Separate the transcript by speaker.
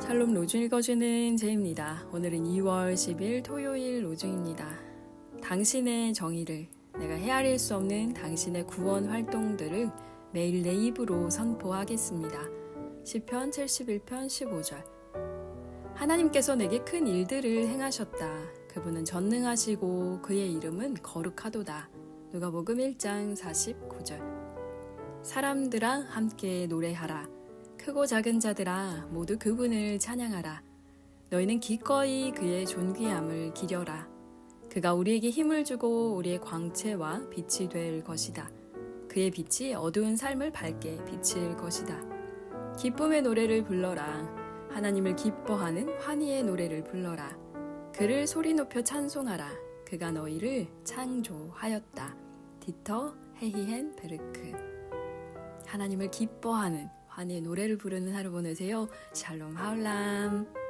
Speaker 1: 샬롬 로중 읽어주는 제입니다. 오늘은 2월 10일 토요일 로중입니다. 당신의 정의를 내가 헤아릴 수 없는 당신의 구원 활동들을 매일 내 입으로 선포하겠습니다. 시편 71편 15절 하나님께서 내게 큰 일들을 행하셨다. 그분은 전능하시고 그의 이름은 거룩하도다. 누가복음 1장 49절 사람들아 함께 노래하라. 크고 작은 자들아 모두 그분을 찬양하라. 너희는 기꺼이 그의 존귀함을 기려라. 그가 우리에게 힘을 주고 우리의 광채와 빛이 될 것이다. 그의 빛이 어두운 삶을 밝게 비칠 것이다. 기쁨의 노래를 불러라. 하나님을 기뻐하는 환희의 노래를 불러라. 그를 소리 높여 찬송하라. 그가 너희를 창조하였다. 디터 헤히헨 베르크. 하나님을 기뻐하는 환희의 노래를 부르는 하루 보내세요. 샬롬 하울람.